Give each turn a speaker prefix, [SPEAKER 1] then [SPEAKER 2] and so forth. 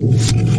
[SPEAKER 1] you